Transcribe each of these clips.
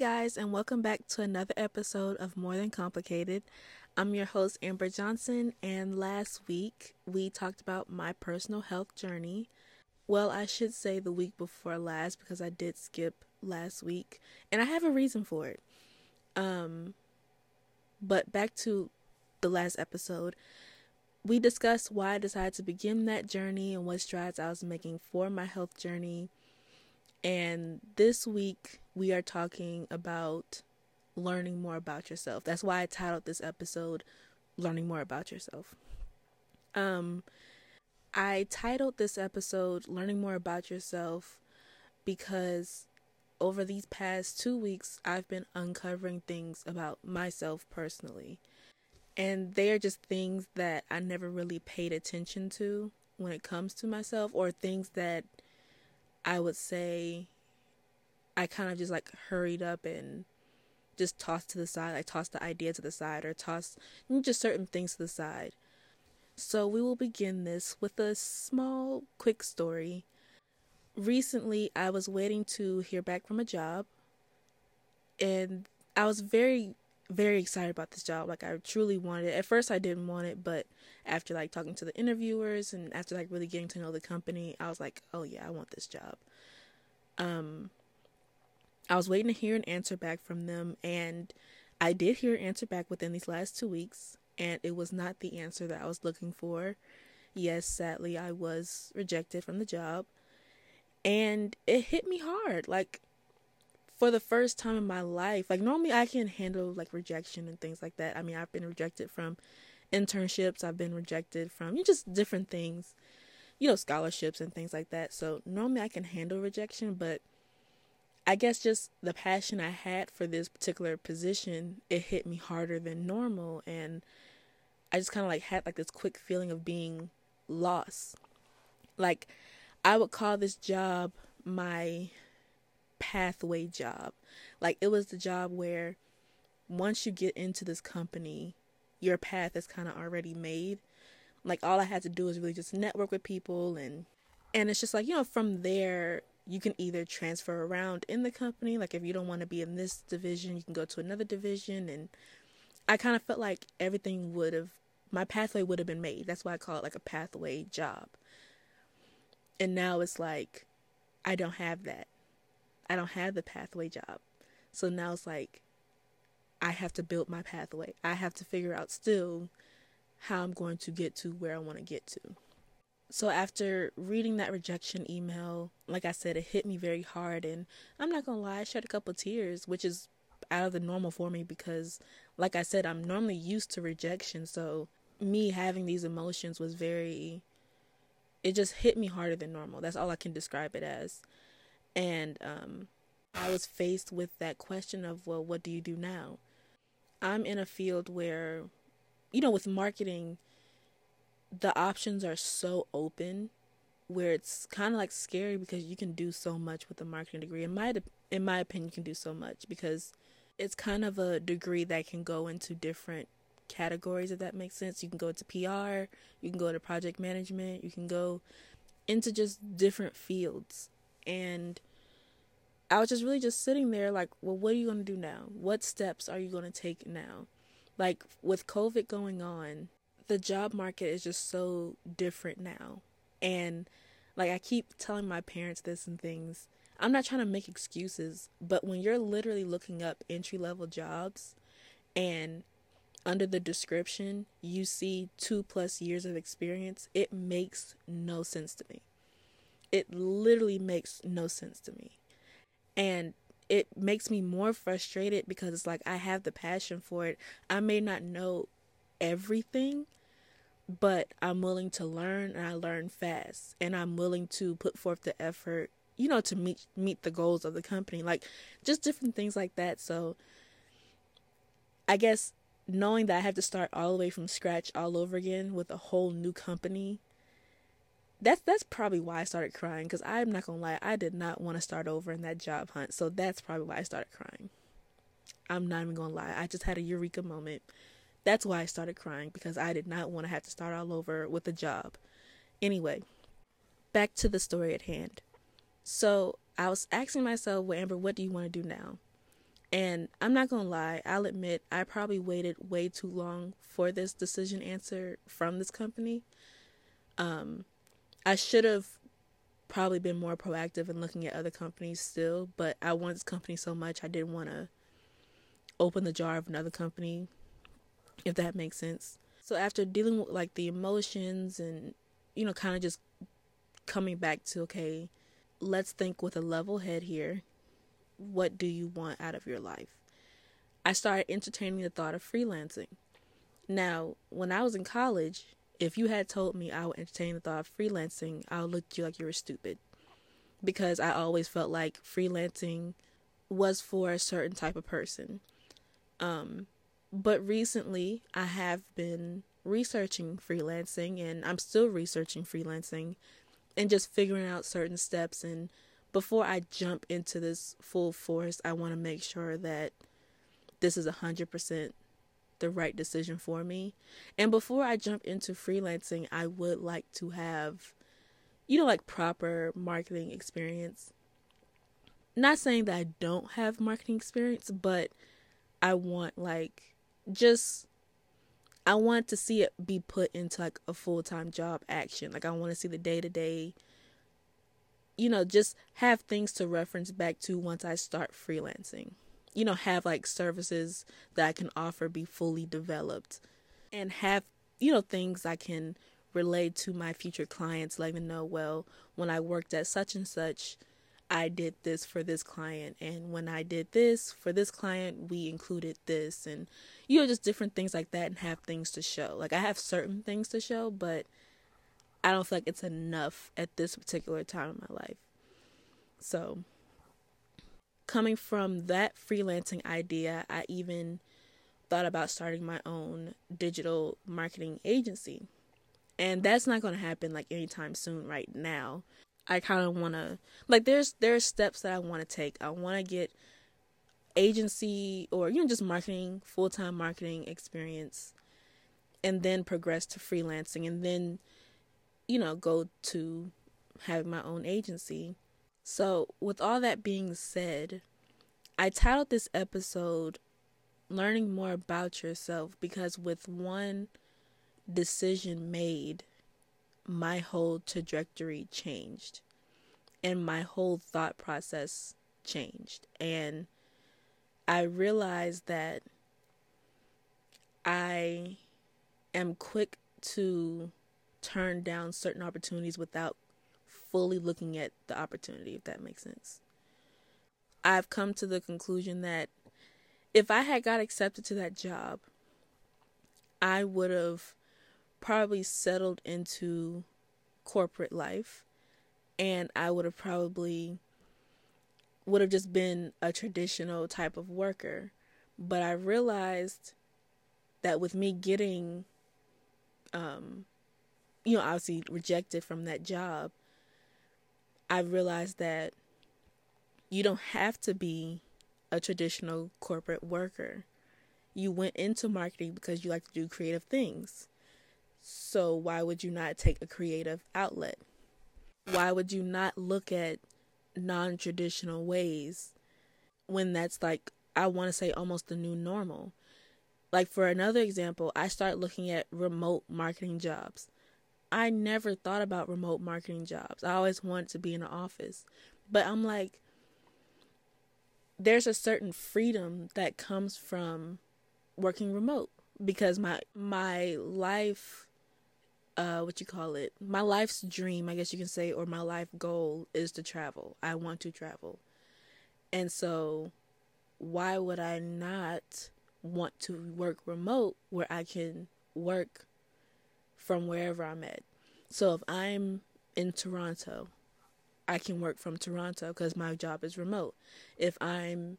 guys, and welcome back to another episode of More Than Complicated. I'm your host, Amber Johnson, and last week we talked about my personal health journey. Well, I should say the week before last because I did skip last week, and I have a reason for it. Um, but back to the last episode, we discussed why I decided to begin that journey and what strides I was making for my health journey. And this week, we are talking about learning more about yourself. That's why I titled this episode Learning More About Yourself. Um I titled this episode Learning More About Yourself because over these past 2 weeks I've been uncovering things about myself personally. And they are just things that I never really paid attention to when it comes to myself or things that I would say I kind of just like hurried up and just tossed to the side, like tossed the idea to the side or tossed just certain things to the side. So we will begin this with a small, quick story. Recently, I was waiting to hear back from a job, and I was very, very excited about this job. Like I truly wanted it. At first, I didn't want it, but after like talking to the interviewers and after like really getting to know the company, I was like, oh yeah, I want this job. Um, I was waiting to hear an answer back from them, and I did hear an answer back within these last two weeks, and it was not the answer that I was looking for. Yes, sadly, I was rejected from the job, and it hit me hard. Like, for the first time in my life, like, normally I can handle like rejection and things like that. I mean, I've been rejected from internships, I've been rejected from you know, just different things, you know, scholarships and things like that. So, normally I can handle rejection, but I guess just the passion I had for this particular position, it hit me harder than normal and I just kind of like had like this quick feeling of being lost. Like I would call this job my pathway job. Like it was the job where once you get into this company, your path is kind of already made. Like all I had to do is really just network with people and and it's just like, you know, from there you can either transfer around in the company. Like if you don't want to be in this division you can go to another division. And i kind of felt like everything would have my pathway would have been made. That's why i call it like a pathway job. And now it's like i don't have that i don't have the pathway job so now it's like i have to build my pathway i have to figure out still how i'm going to get to where i want to get to so after reading that rejection email, like I said, it hit me very hard and I'm not gonna lie, I shed a couple tears, which is out of the normal for me because like I said, I'm normally used to rejection, so me having these emotions was very it just hit me harder than normal. That's all I can describe it as. And um I was faced with that question of, well, what do you do now? I'm in a field where you know, with marketing the options are so open where it's kind of like scary because you can do so much with a marketing degree. In my in my opinion, you can do so much because it's kind of a degree that can go into different categories if that makes sense. You can go into PR, you can go into project management, you can go into just different fields. And I was just really just sitting there like, well, what are you going to do now? What steps are you going to take now? Like with COVID going on, the job market is just so different now. And like I keep telling my parents this and things. I'm not trying to make excuses, but when you're literally looking up entry level jobs and under the description you see two plus years of experience, it makes no sense to me. It literally makes no sense to me. And it makes me more frustrated because it's like I have the passion for it. I may not know everything, but I'm willing to learn and I learn fast and I'm willing to put forth the effort, you know, to meet meet the goals of the company. Like just different things like that. So I guess knowing that I have to start all the way from scratch all over again with a whole new company that's that's probably why I started crying because I'm not gonna lie, I did not want to start over in that job hunt. So that's probably why I started crying. I'm not even gonna lie. I just had a eureka moment that's why I started crying because I did not want to have to start all over with a job. Anyway, back to the story at hand. So I was asking myself, well, Amber, what do you want to do now? And I'm not to lie, I'll admit I probably waited way too long for this decision answer from this company. Um, I should have probably been more proactive in looking at other companies still, but I want this company so much I didn't want to open the jar of another company, if that makes sense. So after dealing with like the emotions and you know kind of just coming back to okay, let's think with a level head here. What do you want out of your life? I started entertaining the thought of freelancing. Now, when I was in college, if you had told me I would entertain the thought of freelancing, I would look at you like you were stupid. Because I always felt like freelancing was for a certain type of person. Um, but recently, I have been researching freelancing and I'm still researching freelancing and just figuring out certain steps. And before I jump into this full force, I want to make sure that this is 100% the right decision for me. And before I jump into freelancing, I would like to have, you know, like proper marketing experience. Not saying that I don't have marketing experience, but I want like just I want to see it be put into like a full time job action. Like I want to see the day to day you know, just have things to reference back to once I start freelancing you know, have like services that I can offer be fully developed and have, you know, things I can relate to my future clients, letting them know, well, when I worked at such and such, I did this for this client. And when I did this for this client, we included this and, you know, just different things like that and have things to show. Like I have certain things to show, but I don't feel like it's enough at this particular time in my life. So coming from that freelancing idea, I even thought about starting my own digital marketing agency. And that's not going to happen like anytime soon right now. I kind of want to like there's there's steps that I want to take. I want to get agency or you know just marketing, full-time marketing experience and then progress to freelancing and then you know go to having my own agency so, with all that being said, I titled this episode Learning More About Yourself because with one decision made, my whole trajectory changed and my whole thought process changed. And I realized that I am quick to turn down certain opportunities without fully looking at the opportunity, if that makes sense. I've come to the conclusion that if I had got accepted to that job, I would have probably settled into corporate life and I would have probably would have just been a traditional type of worker. But I realized that with me getting um you know obviously rejected from that job I realized that you don't have to be a traditional corporate worker. You went into marketing because you like to do creative things. So why would you not take a creative outlet? Why would you not look at non traditional ways when that's like, I want to say almost the new normal? Like, for another example, I start looking at remote marketing jobs. I never thought about remote marketing jobs. I always wanted to be in an office. But I'm like, there's a certain freedom that comes from working remote because my my life uh what you call it my life's dream i guess you can say or my life goal is to travel i want to travel and so why would i not want to work remote where i can work from wherever I'm at. So if I'm in Toronto, I can work from Toronto because my job is remote. If I'm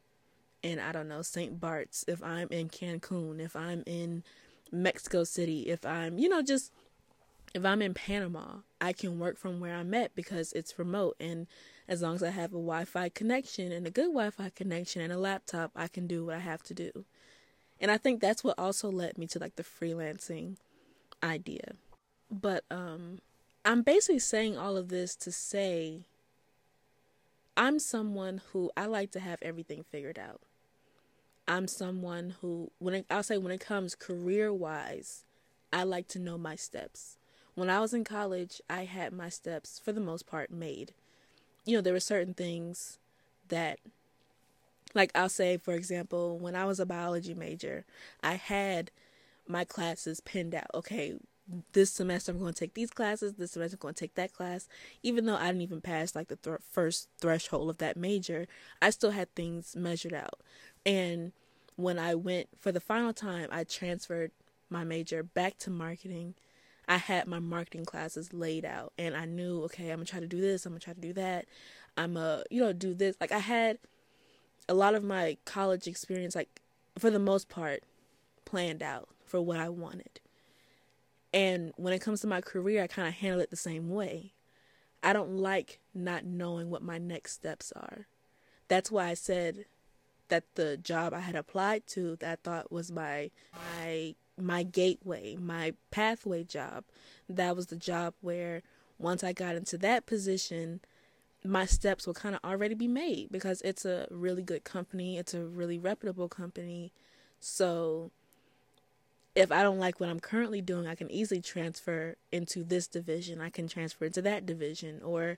in, I don't know, St. Bart's, if I'm in Cancun, if I'm in Mexico City, if I'm, you know, just if I'm in Panama, I can work from where I'm at because it's remote. And as long as I have a Wi Fi connection and a good Wi Fi connection and a laptop, I can do what I have to do. And I think that's what also led me to like the freelancing idea. But um I'm basically saying all of this to say I'm someone who I like to have everything figured out. I'm someone who, when it, I'll say, when it comes career wise, I like to know my steps. When I was in college, I had my steps for the most part made. You know, there were certain things that, like I'll say, for example, when I was a biology major, I had my classes pinned out. Okay, this semester I'm going to take these classes, this semester I'm going to take that class. Even though I didn't even pass like the th- first threshold of that major, I still had things measured out. And when I went for the final time, I transferred my major back to marketing. I had my marketing classes laid out and I knew, okay, I'm going to try to do this, I'm going to try to do that. I'm a, you know, do this. Like I had a lot of my college experience like for the most part planned out for what I wanted. And when it comes to my career, I kind of handle it the same way. I don't like not knowing what my next steps are. That's why I said that the job I had applied to that I thought was my my my gateway, my pathway job, that was the job where once I got into that position, my steps will kind of already be made because it's a really good company, it's a really reputable company. So if I don't like what I'm currently doing, I can easily transfer into this division. I can transfer into that division. Or,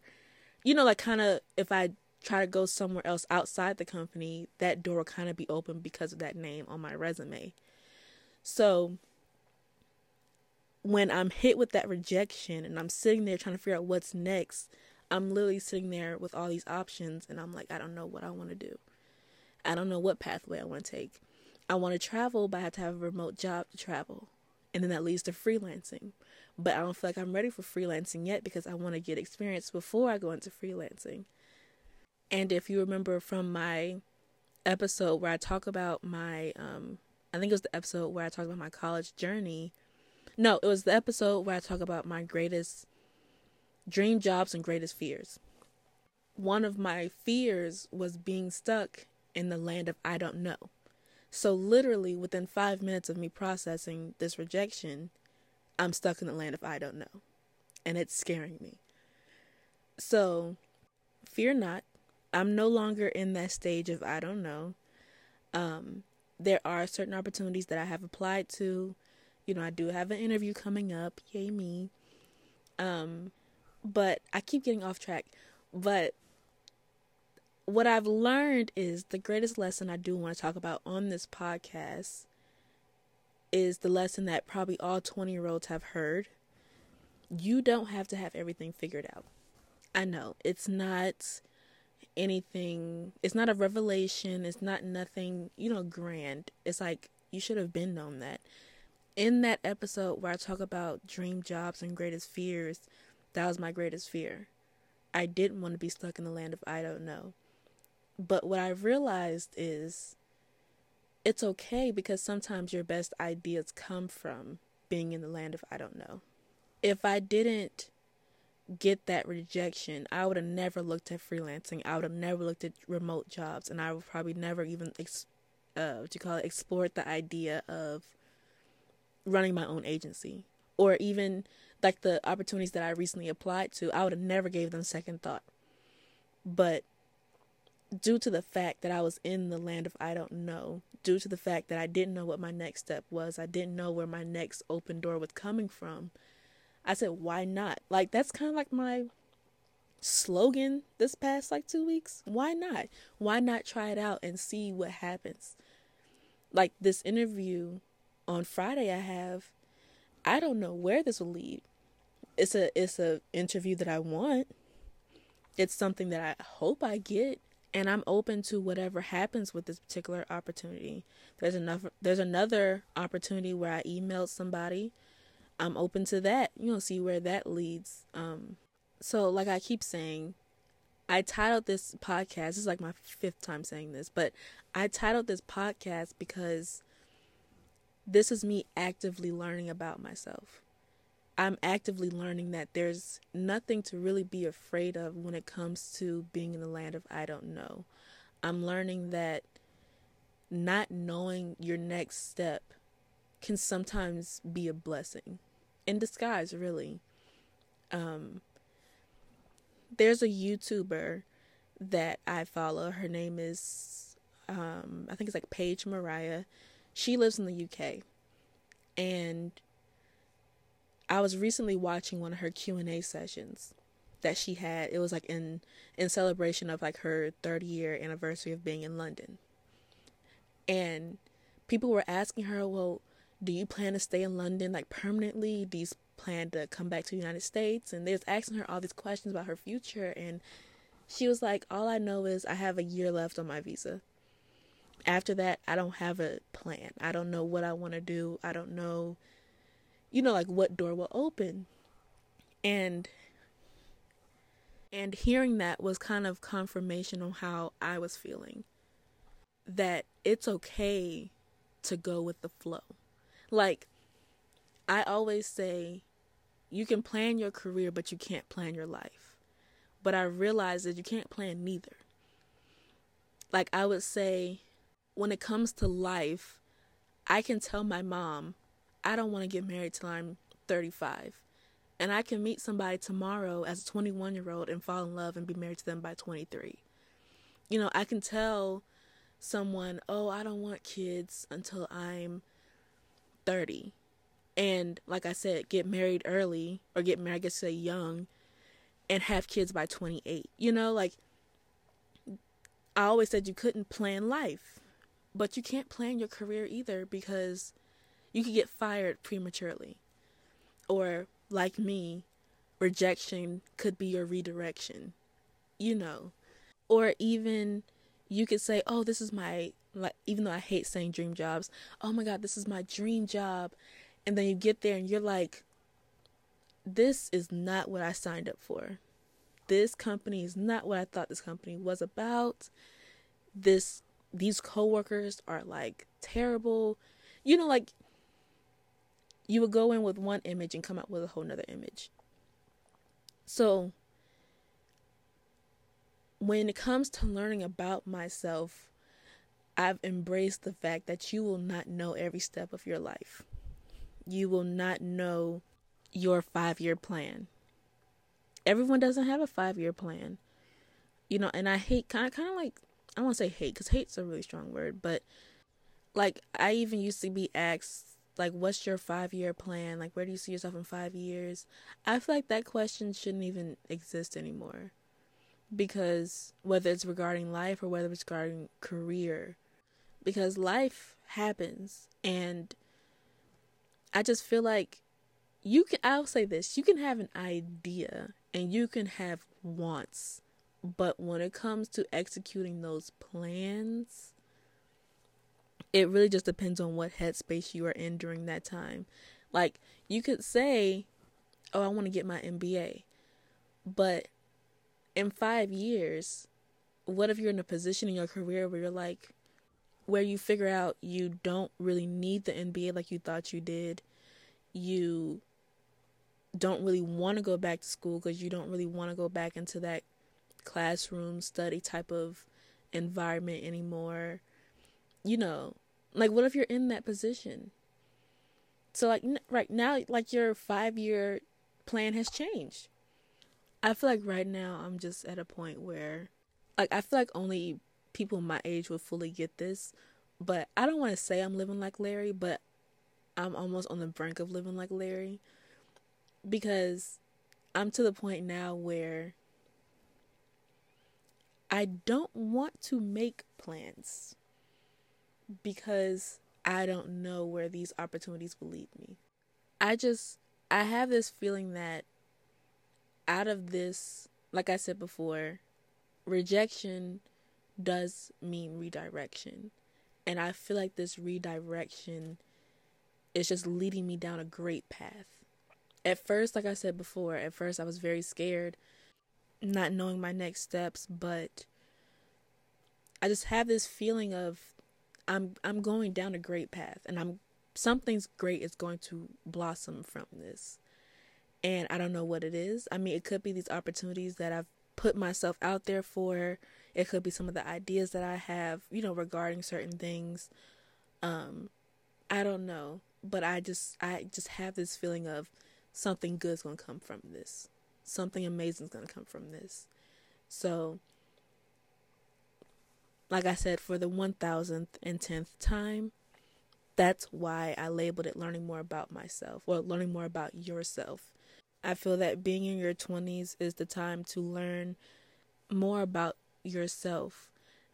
you know, like kind of if I try to go somewhere else outside the company, that door will kind of be open because of that name on my resume. So when I'm hit with that rejection and I'm sitting there trying to figure out what's next, I'm literally sitting there with all these options and I'm like, I don't know what I want to do. I don't know what pathway I want to take. I want to travel, but I have to have a remote job to travel. And then that leads to freelancing. But I don't feel like I'm ready for freelancing yet because I want to get experience before I go into freelancing. And if you remember from my episode where I talk about my, um, I think it was the episode where I talked about my college journey. No, it was the episode where I talk about my greatest dream jobs and greatest fears. One of my fears was being stuck in the land of I don't know. So, literally, within five minutes of me processing this rejection, I'm stuck in the land of I don't know. And it's scaring me. So, fear not. I'm no longer in that stage of I don't know. Um, there are certain opportunities that I have applied to. You know, I do have an interview coming up. Yay, me. Um, but I keep getting off track. But what I've learned is the greatest lesson I do want to talk about on this podcast is the lesson that probably all 20 year olds have heard. You don't have to have everything figured out. I know it's not anything, it's not a revelation, it's not nothing, you know, grand. It's like you should have been known that. In that episode where I talk about dream jobs and greatest fears, that was my greatest fear. I didn't want to be stuck in the land of I don't know. But what I've realized is it's okay because sometimes your best ideas come from being in the land of I don't know. If I didn't get that rejection, I would have never looked at freelancing. I would have never looked at remote jobs, and I would probably never even ex- uh, what you call it, explored the idea of running my own agency, or even like the opportunities that I recently applied to. I would have never gave them second thought. But due to the fact that I was in the land of I don't know, due to the fact that I didn't know what my next step was, I didn't know where my next open door was coming from. I said, why not? Like, that's kind of like my slogan this past like two weeks. Why not? Why not try it out and see what happens? Like, this interview on Friday I have, I don't know where this will lead. It's a it's a interview that I want. It's something that I hope I get and I'm open to whatever happens with this particular opportunity. There's enough there's another opportunity where I emailed somebody. I'm open to that. You know, see where that leads. Um so like I keep saying, I titled this podcast, this is like my fifth time saying this, but I titled this podcast because this is me actively learning about myself. I'm actively learning that there's nothing to really be afraid of when it comes to being in the land of I don't know. I'm learning that not knowing your next step can sometimes be a blessing in disguise, really. Um, there's a YouTuber that I follow. Her name is, um, I think it's like Paige Mariah. She lives in the UK, and I was recently watching one of her Q and A sessions that she had. It was like in in celebration of like her 30 year anniversary of being in London, and people were asking her, "Well, do you plan to stay in London like permanently? Do you plan to come back to the United States?" And they was asking her all these questions about her future, and she was like, All I know is I have a year left on my visa. After that, I don't have a plan. I don't know what I want to do. I don't know, you know, like what door will open. And and hearing that was kind of confirmation on how I was feeling. That it's okay to go with the flow. Like I always say, you can plan your career, but you can't plan your life. But I realized that you can't plan neither. Like I would say, when it comes to life, I can tell my mom, I don't want to get married till I'm 35. And I can meet somebody tomorrow as a 21 year old and fall in love and be married to them by 23. You know, I can tell someone, oh, I don't want kids until I'm 30. And like I said, get married early or get married, I guess say young and have kids by 28. You know, like I always said you couldn't plan life, but you can't plan your career either because you could get fired prematurely. Or, like me, rejection could be your redirection, you know. Or even you could say, oh, this is my, like, even though I hate saying dream jobs, oh my God, this is my dream job. And then you get there and you're like, this is not what I signed up for. This company is not what I thought this company was about. This these coworkers are like terrible. You know, like you would go in with one image and come out with a whole nother image. So when it comes to learning about myself, I've embraced the fact that you will not know every step of your life. You will not know your five year plan. Everyone doesn't have a five year plan. You know, and I hate kind of kind of like I don't want to say hate because hate's a really strong word, but like I even used to be asked like what's your five year plan? Like where do you see yourself in five years? I feel like that question shouldn't even exist anymore. Because whether it's regarding life or whether it's regarding career. Because life happens and I just feel like you can I'll say this, you can have an idea and you can have wants, but when it comes to executing those plans, it really just depends on what headspace you are in during that time. Like you could say, "Oh, I want to get my MBA." But in 5 years, what if you're in a position in your career where you're like where you figure out you don't really need the MBA like you thought you did. You don't really want to go back to school because you don't really want to go back into that classroom study type of environment anymore. You know, like what if you're in that position? So like right now like your 5 year plan has changed. I feel like right now I'm just at a point where like I feel like only people my age will fully get this, but I don't want to say I'm living like Larry, but I'm almost on the brink of living like Larry because I'm to the point now where I don't want to make plans because I don't know where these opportunities will lead me. I just I have this feeling that out of this, like I said before, rejection does mean redirection. And I feel like this redirection is just leading me down a great path at first, like I said before, at first I was very scared, not knowing my next steps, but I just have this feeling of I'm I'm going down a great path and I'm something's great is going to blossom from this. And I don't know what it is. I mean, it could be these opportunities that I've put myself out there for. It could be some of the ideas that I have, you know, regarding certain things. Um I don't know, but I just I just have this feeling of something good's going to come from this. Something amazing's going to come from this. So like I said, for the 1000th and 10th time, that's why I labeled it learning more about myself or learning more about yourself. I feel that being in your 20s is the time to learn more about yourself.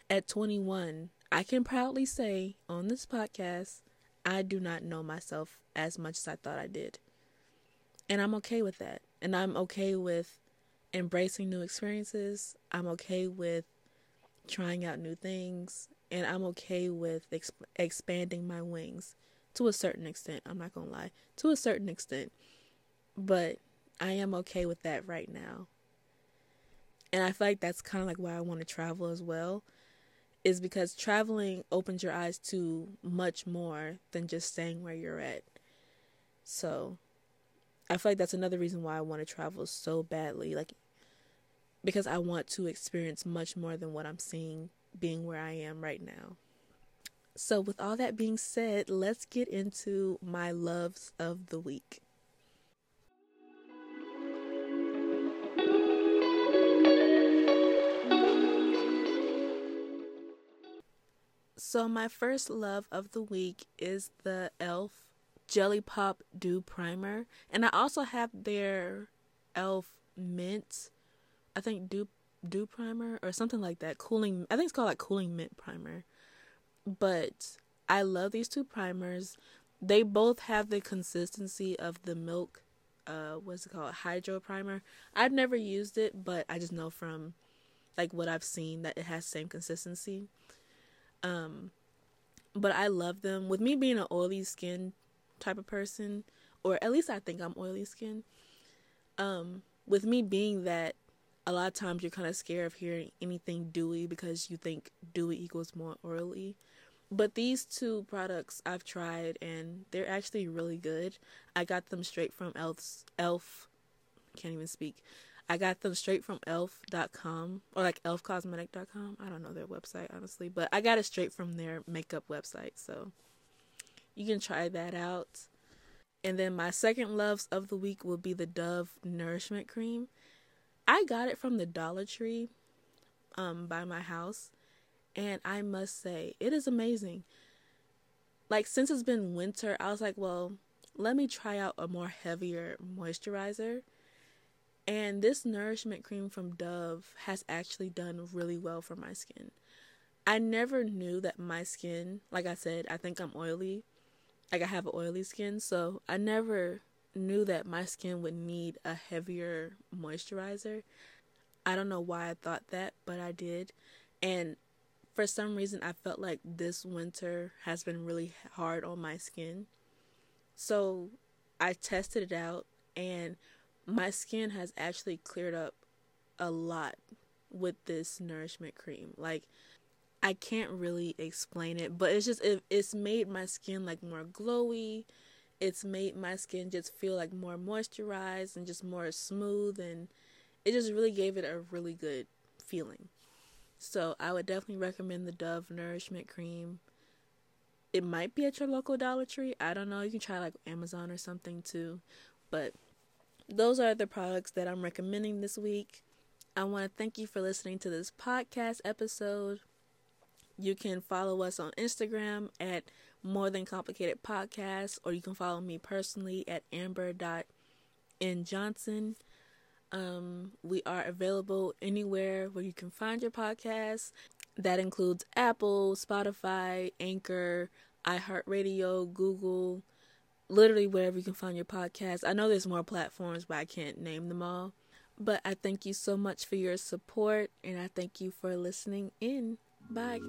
At 21, I can proudly say on this podcast, I do not know myself as much as I thought I did. And I'm okay with that. And I'm okay with embracing new experiences. I'm okay with trying out new things. And I'm okay with exp- expanding my wings to a certain extent. I'm not going to lie, to a certain extent. But I am okay with that right now. And I feel like that's kind of like why I want to travel as well, is because traveling opens your eyes to much more than just staying where you're at. So I feel like that's another reason why I want to travel so badly. Like, because I want to experience much more than what I'm seeing being where I am right now. So, with all that being said, let's get into my loves of the week. So, my first love of the week is the e.l.f. Jelly Pop Dew Primer. And I also have their e.l.f. Mint, I think Dew, Dew Primer or something like that. Cooling, I think it's called like Cooling Mint Primer. But I love these two primers. They both have the consistency of the milk, uh, what's it called? Hydro Primer. I've never used it, but I just know from like what I've seen that it has same consistency. Um, but I love them. With me being an oily skin type of person, or at least I think I'm oily skin. Um, with me being that, a lot of times you're kind of scared of hearing anything dewy because you think dewy equals more oily. But these two products I've tried and they're actually really good. I got them straight from Elf's Elf. Can't even speak. I got them straight from elf.com or like elfcosmetic.com. I don't know their website honestly, but I got it straight from their makeup website. So you can try that out. And then my second loves of the week will be the Dove Nourishment Cream. I got it from the Dollar Tree um by my house, and I must say, it is amazing. Like since it's been winter, I was like, well, let me try out a more heavier moisturizer and this nourishment cream from Dove has actually done really well for my skin. I never knew that my skin, like I said, I think I'm oily. Like I have oily skin, so I never knew that my skin would need a heavier moisturizer. I don't know why I thought that, but I did. And for some reason, I felt like this winter has been really hard on my skin. So I tested it out, and my skin has actually cleared up a lot with this nourishment cream. Like I can't really explain it, but it's just it, it's made my skin like more glowy. It's made my skin just feel like more moisturized and just more smooth and it just really gave it a really good feeling. So I would definitely recommend the Dove Nourishment Cream. It might be at your local Dollar Tree. I don't know. You can try like Amazon or something too. But those are the products that I'm recommending this week. I want to thank you for listening to this podcast episode. You can follow us on Instagram at More Than Complicated Podcast, or you can follow me personally at amber.njohnson. Um, we are available anywhere where you can find your podcast. That includes Apple, Spotify, Anchor, iHeartRadio, Google, literally wherever you can find your podcast. I know there's more platforms, but I can't name them all. But I thank you so much for your support and I thank you for listening in. Bye.